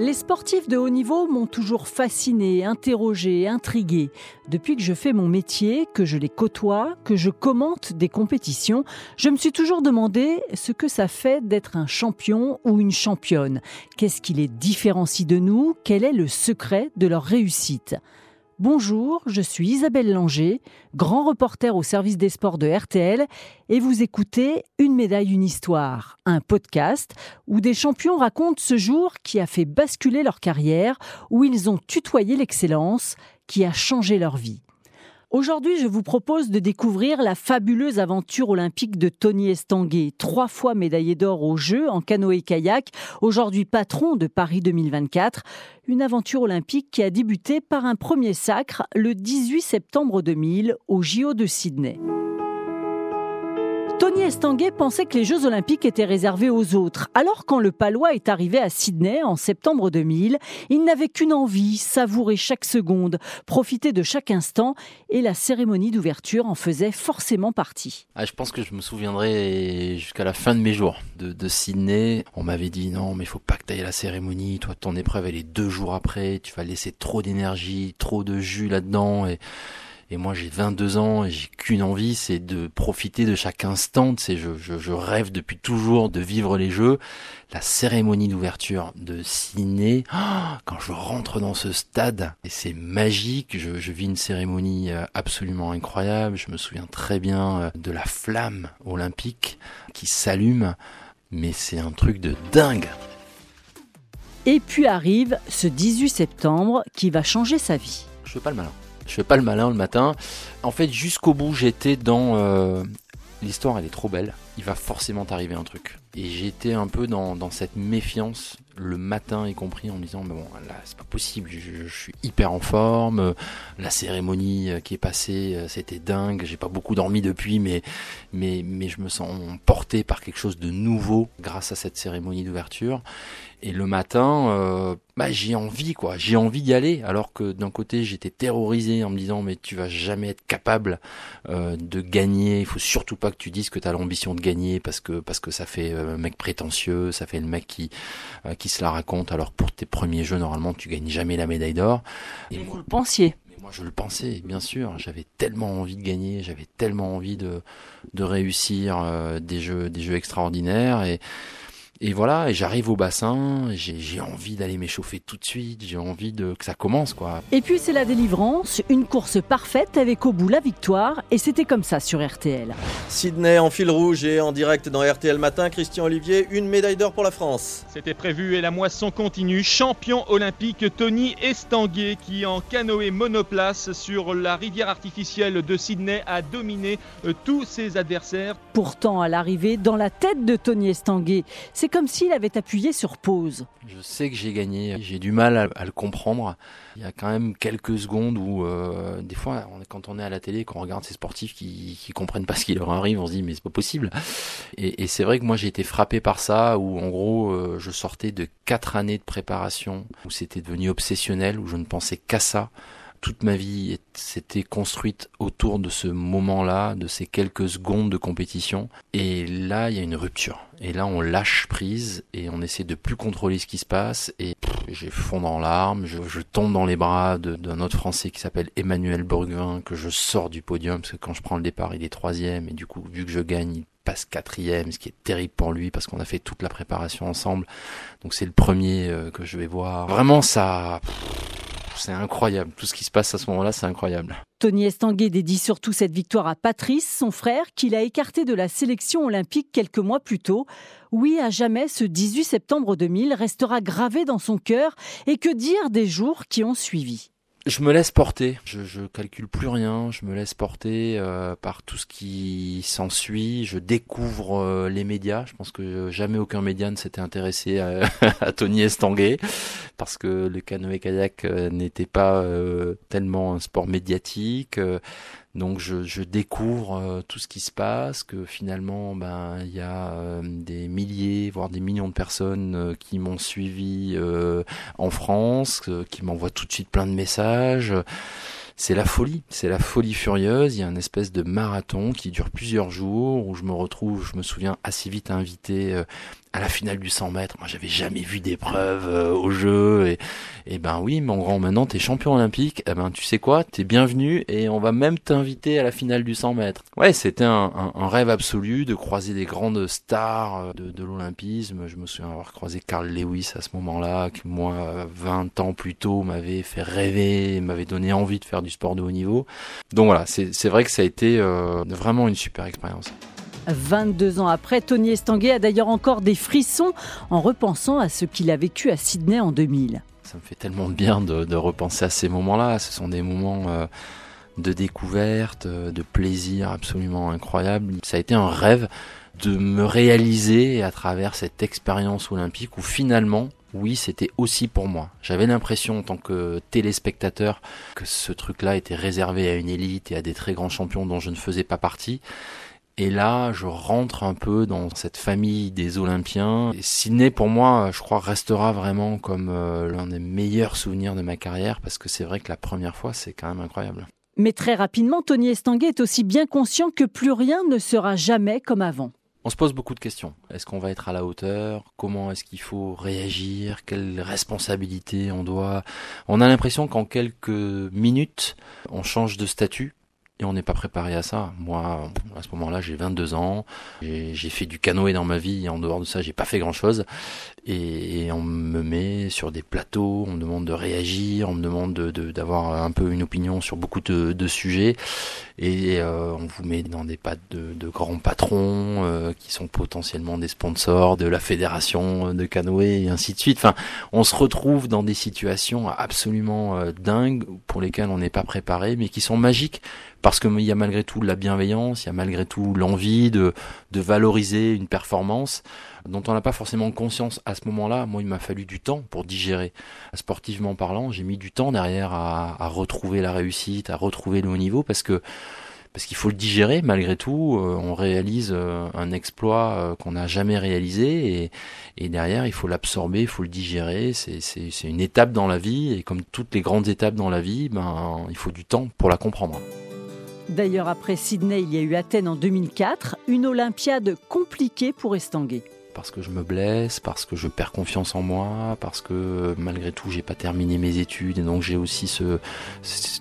Les sportifs de haut niveau m'ont toujours fasciné, interrogé, intrigué. Depuis que je fais mon métier, que je les côtoie, que je commente des compétitions, je me suis toujours demandé ce que ça fait d'être un champion ou une championne. Qu'est-ce qui les différencie de nous? Quel est le secret de leur réussite? Bonjour, je suis Isabelle Langer, grand reporter au service des sports de RTL, et vous écoutez Une médaille, une histoire, un podcast où des champions racontent ce jour qui a fait basculer leur carrière, où ils ont tutoyé l'excellence, qui a changé leur vie. Aujourd'hui, je vous propose de découvrir la fabuleuse aventure olympique de Tony Estanguet, trois fois médaillé d'or aux Jeux en canoë-kayak, aujourd'hui patron de Paris 2024. Une aventure olympique qui a débuté par un premier sacre le 18 septembre 2000 au JO de Sydney. Tony Estanguet pensait que les Jeux Olympiques étaient réservés aux autres. Alors quand le Palois est arrivé à Sydney en septembre 2000, il n'avait qu'une envie, savourer chaque seconde, profiter de chaque instant, et la cérémonie d'ouverture en faisait forcément partie. Ah, je pense que je me souviendrai jusqu'à la fin de mes jours de, Sydney. On m'avait dit non, mais il faut pas que tu ailles à la cérémonie. Toi, ton épreuve, elle est deux jours après. Tu vas laisser trop d'énergie, trop de jus là-dedans. Et et moi, j'ai 22 ans et j'ai qu'une envie, c'est de profiter de chaque instant. C'est je, je, je, rêve depuis toujours de vivre les Jeux. La cérémonie d'ouverture de Ciné, quand je rentre dans ce stade, et c'est magique. Je, je, vis une cérémonie euh, absolument incroyable. Je me souviens très bien euh, de la flamme olympique qui s'allume, mais c'est un truc de dingue. Et puis arrive ce 18 septembre qui va changer sa vie. Je fais pas le malin. Je fais pas le malin le matin. En fait, jusqu'au bout, j'étais dans euh, l'histoire, elle est trop belle. Il va forcément t'arriver un truc. Et j'étais un peu dans, dans, cette méfiance le matin y compris en me disant mais bon là c'est pas possible je, suis hyper en forme la cérémonie qui est passée c'était dingue j'ai pas beaucoup dormi depuis mais mais mais je me sens porté par quelque chose de nouveau grâce à cette cérémonie d'ouverture et le matin, euh, bah, j'ai envie, quoi. J'ai envie d'y aller. Alors que d'un côté, j'étais terrorisé en me disant, mais tu vas jamais être capable euh, de gagner. Il faut surtout pas que tu dises que tu as l'ambition de gagner parce que parce que ça fait euh, mec prétentieux, ça fait le mec qui euh, qui se la raconte. Alors pour tes premiers jeux, normalement, tu gagnes jamais la médaille d'or. Et, vous le pensiez moi je le pensais, bien sûr. J'avais tellement envie de gagner, j'avais tellement envie de, de réussir euh, des jeux, des jeux extraordinaires. Et, et voilà, et j'arrive au bassin, j'ai envie d'aller m'échauffer tout de suite, j'ai envie de que ça commence quoi. Et puis c'est la délivrance, une course parfaite avec au bout la victoire, et c'était comme ça sur RTL. Sydney en fil rouge et en direct dans RTL Matin, Christian Olivier, une médaille d'or pour la France. C'était prévu et la moisson continue. Champion olympique Tony Estanguet qui en canoë monoplace sur la rivière artificielle de Sydney a dominé euh, tous ses adversaires. Pourtant à l'arrivée, dans la tête de Tony Estanguet, c'est comme s'il avait appuyé sur pause. Je sais que j'ai gagné, j'ai du mal à, le comprendre. Il y a quand même quelques secondes où, euh, des fois, quand on est à la télé, quand on regarde ces sportifs qui, qui comprennent pas ce qui leur arrive, on se dit mais c'est pas possible. Et, et c'est vrai que moi j'ai été frappé par ça, où en gros euh, je sortais de quatre années de préparation, où c'était devenu obsessionnel, où je ne pensais qu'à ça toute ma vie s'était construite autour de ce moment-là, de ces quelques secondes de compétition. Et là, il y a une rupture. Et là, on lâche prise et on essaie de plus contrôler ce qui se passe. Et j'ai fond en larmes, je, tombe dans les bras d'un autre Français qui s'appelle Emmanuel Bourguin, que je sors du podium, parce que quand je prends le départ, il est troisième. Et du coup, vu que je gagne, il passe quatrième, ce qui est terrible pour lui parce qu'on a fait toute la préparation ensemble. Donc c'est le premier euh, que je vais voir. Vraiment, ça c'est incroyable. Tout ce qui se passe à ce moment-là, c'est incroyable. Tony Estanguet dédie surtout cette victoire à Patrice, son frère, qu'il a écarté de la sélection olympique quelques mois plus tôt. Oui, à jamais, ce 18 septembre 2000 restera gravé dans son cœur. Et que dire des jours qui ont suivi? Je me laisse porter, je, je calcule plus rien, je me laisse porter euh, par tout ce qui s'ensuit, je découvre euh, les médias, je pense que jamais aucun média ne s'était intéressé à, à, Tony Estanguet, parce que le canoë-kayak euh, n'était pas euh, tellement un sport médiatique, donc je, découvre euh, tout ce qui se passe, que finalement ben il y a euh, des milliers, voire des millions de personnes euh, qui m'ont suivi en France, qui m'envoient tout de suite plein de messages. c'est la folie, c'est la folie furieuse. Il y a une espèce de marathon qui dure plusieurs jours où je me retrouve, je me souviens assez vite invité à la finale du 100 mètres. Moi, j'avais jamais vu d'épreuve euh, au jeu. Et, et ben oui, mon grand, maintenant, t'es champion olympique. Eh ben, tu sais quoi? T'es bienvenu et on va même t'inviter à la finale du 100 mètres. Ouais, c'était un, un, rêve absolu de croiser des grandes stars euh, de, de l'olympisme. Je me souviens avoir croisé Carl Lewis à ce moment-là, qui moi, 20 ans plus tôt, m'avait fait rêver, m'avait donné envie de faire du sport de haut niveau. Donc voilà, c'est vrai que ça a été euh, vraiment une super expérience. 22 ans après, Tony Estanguet a d'ailleurs encore des frissons en repensant à ce qu'il a vécu à Sydney en 2000. Ça me fait tellement de bien de, repenser à ces moments-là. Ce sont des moments euh, de découverte, euh, de plaisir absolument incroyable. Ça a été un rêve de me réaliser à travers cette expérience olympique où finalement, oui, c'était aussi pour moi. J'avais l'impression en tant que téléspectateur que ce truc-là était réservé à une élite et à des très grands champions dont je ne faisais pas partie. Et là, je rentre un peu dans cette famille des Olympiens. Et Sydney, pour moi, je crois, restera vraiment comme euh, l'un des meilleurs souvenirs de ma carrière, parce que c'est vrai que la première fois, c'est quand même incroyable. Mais très rapidement, Tony Estanguet est aussi bien conscient que plus rien ne sera jamais comme avant. On se pose beaucoup de questions. Est-ce qu'on va être à la hauteur? Comment est-ce qu'il faut réagir? Quelle responsabilité on doit? On a l'impression qu'en quelques minutes, on change de statut et on n'est pas préparé à ça. Moi, à ce moment-là, j'ai 22 ans, j'ai fait du canoë dans ma vie, et en dehors de ça, j'ai pas fait grand-chose. Et, on me met sur des plateaux, on me demande de réagir, on me demande d'avoir de, un peu une opinion sur beaucoup de, de sujets, et euh, on vous met dans des pattes de, de grands patrons euh, qui sont potentiellement des sponsors de la fédération de canoë et ainsi de suite. Enfin, on se retrouve dans des situations absolument euh, dingues pour lesquelles on n'est pas préparé, mais qui sont magiques qu'il y a malgré tout la bienveillance, il y a malgré tout l'envie de, valoriser une performance dont on n'a pas forcément conscience à ce moment-là. Moi, il m'a fallu du temps pour digérer. Sportivement parlant, j'ai mis du temps derrière à, retrouver la réussite, à retrouver le haut niveau, parce que parce qu'il faut le digérer malgré tout. Euh, on réalise euh, un exploit euh, qu'on n'a jamais réalisé et, et, derrière il faut l'absorber, il faut le digérer. C'est une étape dans la vie et comme toutes les grandes étapes dans la vie, ben il faut du temps pour la comprendre. D'ailleurs, après Sydney, il y a eu Athènes en 2004, une Olympiade compliquée pour Estanguet. Parce que je me blesse, parce que je perds confiance en moi, parce que malgré tout j'ai pas terminé mes études et donc j'ai aussi ce,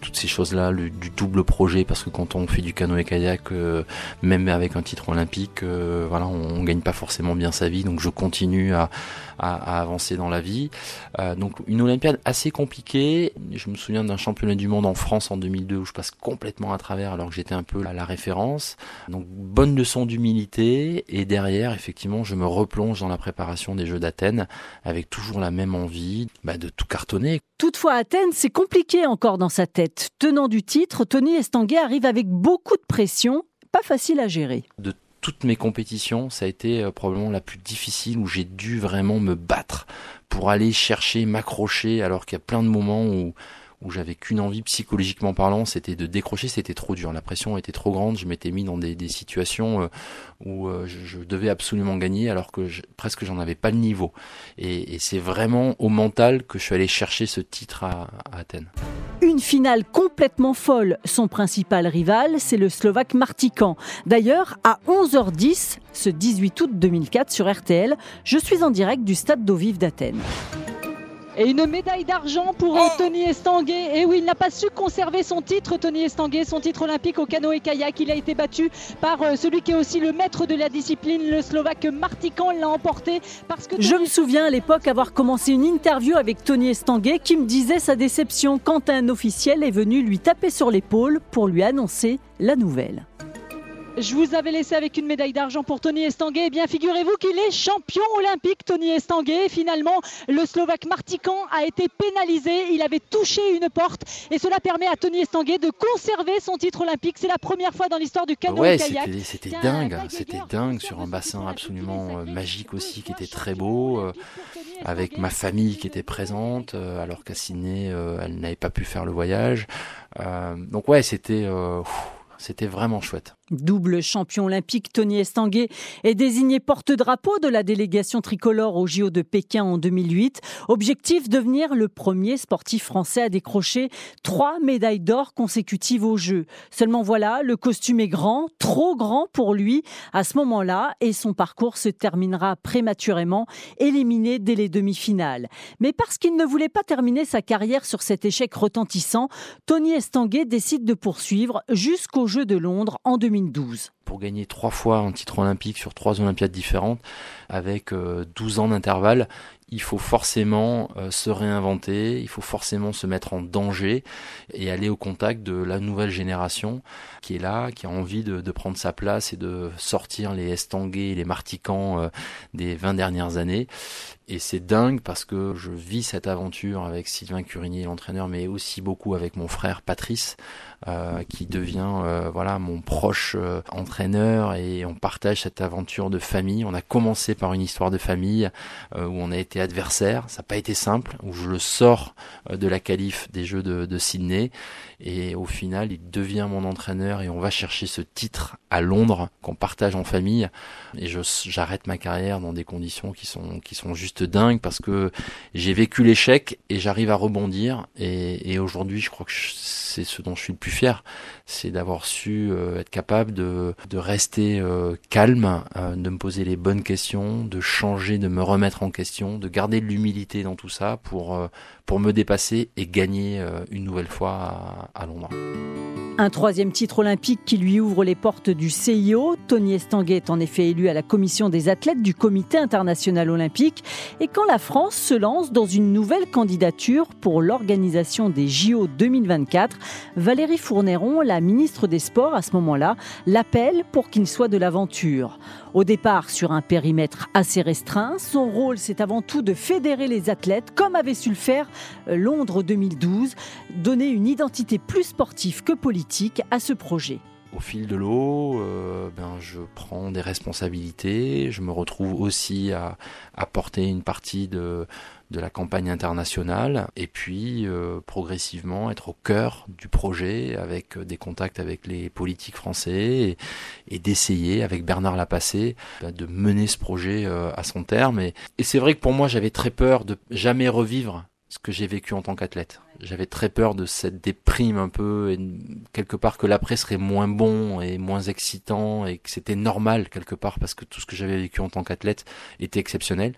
toutes ces choses là, du double projet parce que quand on fait du canoë kayak, euh, même avec un titre olympique, euh, voilà, on, on, gagne pas forcément bien sa vie, donc je continue à, à, avancer dans la vie. Euh, donc une Olympiade assez compliquée. Je me souviens d'un championnat du monde en France en 2002 où je passe complètement à travers alors que j'étais un peu à la référence. Donc bonne leçon d'humilité et derrière effectivement je me replonge dans la préparation des Jeux d'Athènes avec toujours la même envie bah, de tout cartonner. Toutefois, Athènes, c'est compliqué encore dans sa tête. Tenant du titre, Tony Estanguet arrive avec beaucoup de pression, pas facile à gérer. De toutes mes compétitions, ça a été euh, probablement la plus difficile où j'ai dû vraiment me battre pour aller chercher, m'accrocher, alors qu'il y a plein de moments où où j'avais qu'une envie psychologiquement parlant, c'était de décrocher, c'était trop dur, la pression était trop grande, je m'étais mis dans des, situations euh, où euh, je, devais absolument gagner alors que presque j'en avais pas le niveau. Et, c'est vraiment au mental que je suis allé chercher ce titre à, à Athènes. Une finale complètement folle. Son principal rival, c'est le Slovaque Martikan. D'ailleurs, à 11h10, ce 18 août 2004 sur RTL, je suis en direct du stade d'eau vive d'Athènes. Et une médaille d'argent pour oh Tony Estanguet. Et oui, il n'a pas su conserver son titre, Tony Estanguet, son titre olympique au canoë-kayak. Il a été battu par euh, celui qui est aussi le maître de la discipline, le Slovaque Martikan. l'a emporté parce que. Je me souviens à l'époque avoir commencé une interview avec Tony Estanguet qui me disait sa déception quand un officiel est venu lui taper sur l'épaule pour lui annoncer la nouvelle. Je vous avais laissé avec une médaille d'argent pour Tony Estanguet. Eh bien, figurez-vous qu'il est champion olympique, Tony Estanguet. Finalement, le Slovaque Martikan a été pénalisé. Il avait touché une porte et cela permet à Tony Estanguet de conserver son titre olympique. C'est la première fois dans l'histoire du canoë-kayak. c'était dingue. C'était dingue sur un bassin absolument euh, magique aussi qui était très beau, euh, avec ma famille qui était présente, euh, alors qu'à Sydney, elle n'avait pas pu faire le voyage. donc ouais, c'était c'était vraiment chouette. Double champion olympique, Tony Estanguet est désigné porte-drapeau de la délégation tricolore au JO de Pékin en 2008. Objectif devenir le premier sportif français à décrocher trois médailles d'or consécutives aux Jeux. Seulement voilà, le costume est grand, trop grand pour lui à ce moment-là et son parcours se terminera prématurément, éliminé dès les demi-finales. Mais parce qu'il ne voulait pas terminer sa carrière sur cet échec retentissant, Tony Estanguet décide de poursuivre jusqu'aux Jeux de Londres en 2008. Pour gagner trois fois un titre olympique sur trois Olympiades différentes, avec 12 euh, ans d'intervalle, il faut forcément euh, se réinventer, il faut forcément se mettre en danger et aller au contact de la nouvelle génération qui est là, qui a envie de, prendre sa place et de sortir les estanguets et les marticans euh, des 20 dernières années. Et c'est dingue parce que je vis cette aventure avec Sylvain Curigny, l'entraîneur, mais aussi beaucoup avec mon frère Patrice, euh, qui devient voilà mon proche entraîneur et on partage cette aventure de famille. On a commencé par une histoire de famille où on a été adversaire. Ça n'a pas été simple, où je le sors euh, de la qualif des Jeux de, Sydney. Et au final, il devient mon entraîneur et on va chercher ce titre à Londres qu'on partage en famille. Et j'arrête ma carrière dans des conditions qui sont, qui sont juste dingues parce que j'ai vécu l'échec et j'arrive à rebondir. Et, et aujourd'hui, je crois que c'est ce dont je suis le plus fier. C'est d'avoir su euh, être capable de, de rester euh, calme, de me poser les bonnes questions, de changer, de me remettre en question, de garder de l'humilité dans tout ça pour, euh, pour me dépasser et gagner euh, une nouvelle fois à, Londres. Un troisième titre olympique qui lui ouvre les portes du CIO. Tony Estanguet est en effet élu à la commission des athlètes du Comité international olympique. Et quand la France se lance dans une nouvelle candidature pour l'organisation des JO 2024, Valérie Fournéron, la ministre des Sports à ce moment-là, l'appelle pour qu'il soit de l'aventure. Au départ, sur un périmètre assez restreint, son rôle c'est avant tout de fédérer les athlètes, comme avait su le faire euh, Londres 2012, donner une identité plus sportive que politique à ce projet au fil de l'eau, euh, ben, je prends des responsabilités. Je me retrouve aussi à, porter une partie de, de la campagne internationale et puis euh, progressivement être au cœur du projet avec des contacts avec les politiques français et, d'essayer avec Bernard Lapassé ben, de mener ce projet euh, à son terme. Et c'est vrai que pour moi j'avais très peur de jamais revivre ce que j'ai vécu en tant qu'athlète. J'avais très peur de cette déprime un peu, et quelque part que l'après serait moins bon et moins excitant, et que c'était normal quelque part parce que tout ce que j'avais vécu en tant qu'athlète était exceptionnel.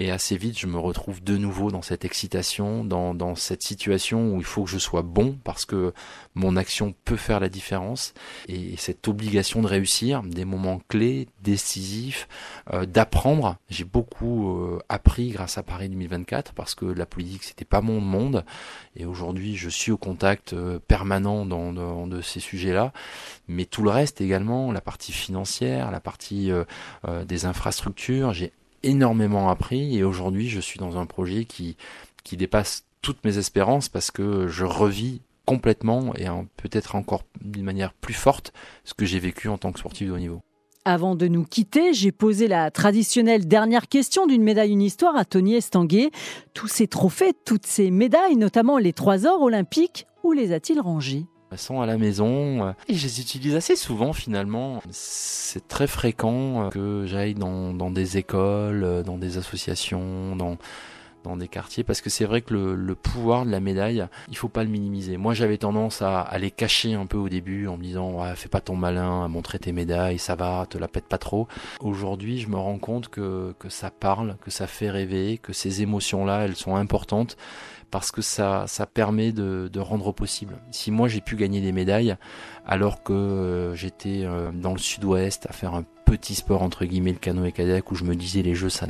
Et assez vite, je me retrouve de nouveau dans cette excitation, dans, dans cette situation où il faut que je sois bon parce que mon action peut faire la différence. Et cette obligation de réussir, des moments clés, décisifs, euh, d'apprendre. J'ai beaucoup euh, appris grâce à Paris 2024 parce que la politique, c'était pas mon monde. Et aujourd'hui, je suis au contact euh, permanent dans, dans, de ces sujets-là. Mais tout le reste également, la partie financière, la partie des infrastructures, j'ai énormément appris et aujourd'hui je suis dans un projet qui, dépasse toutes mes espérances parce que je revis complètement et peut-être encore d'une manière plus forte ce que j'ai vécu en tant que sportif de haut niveau. Avant de nous quitter, j'ai posé la traditionnelle dernière question d'une médaille une histoire à Tony Estanguet. Tous ces trophées, toutes ces médailles, notamment les trois ors olympiques, où les a-t-il rangés? Sont à la maison euh, et je les utilise assez souvent finalement. C'est très fréquent euh, que j'aille dans, dans, des écoles, euh, dans des associations, dans, dans des quartiers parce que c'est vrai que le, pouvoir de la médaille, il faut pas le minimiser. Moi, j'avais tendance à, à, les cacher un peu au début en me disant ouais, fais pas ton malin à montrer tes médailles, ça va, te la pète pas trop. Aujourd'hui, je me rends compte que que ça parle, que ça fait rêver, que ces émotions-là, elles sont importantes parce que ça, ça permet de, de rendre possible. Si moi j'ai pu gagner des médailles alors que euh, j'étais euh, dans le sud-ouest à faire un petit sport entre guillemets le canoë kayak où je me disais les jeux ça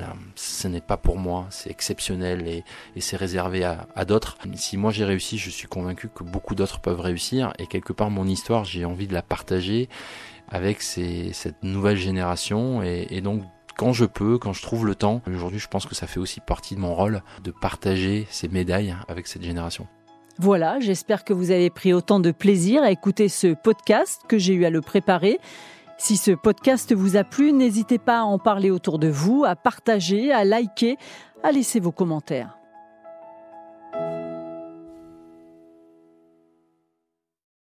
n'est pas pour moi c'est exceptionnel et, c'est réservé à, d'autres si moi j'ai réussi je suis convaincu que beaucoup d'autres peuvent réussir et quelque part mon histoire j'ai envie de la partager avec cette nouvelle génération et donc quand je peux, quand je trouve le temps. Aujourd'hui, je pense que ça fait aussi partie de mon rôle de partager ces médailles avec cette génération. Voilà, j'espère que vous avez pris autant de plaisir à écouter ce podcast que j'ai eu à le préparer. Si ce podcast vous a plu, n'hésitez pas à en parler autour de vous, à partager, à liker, à laisser vos commentaires.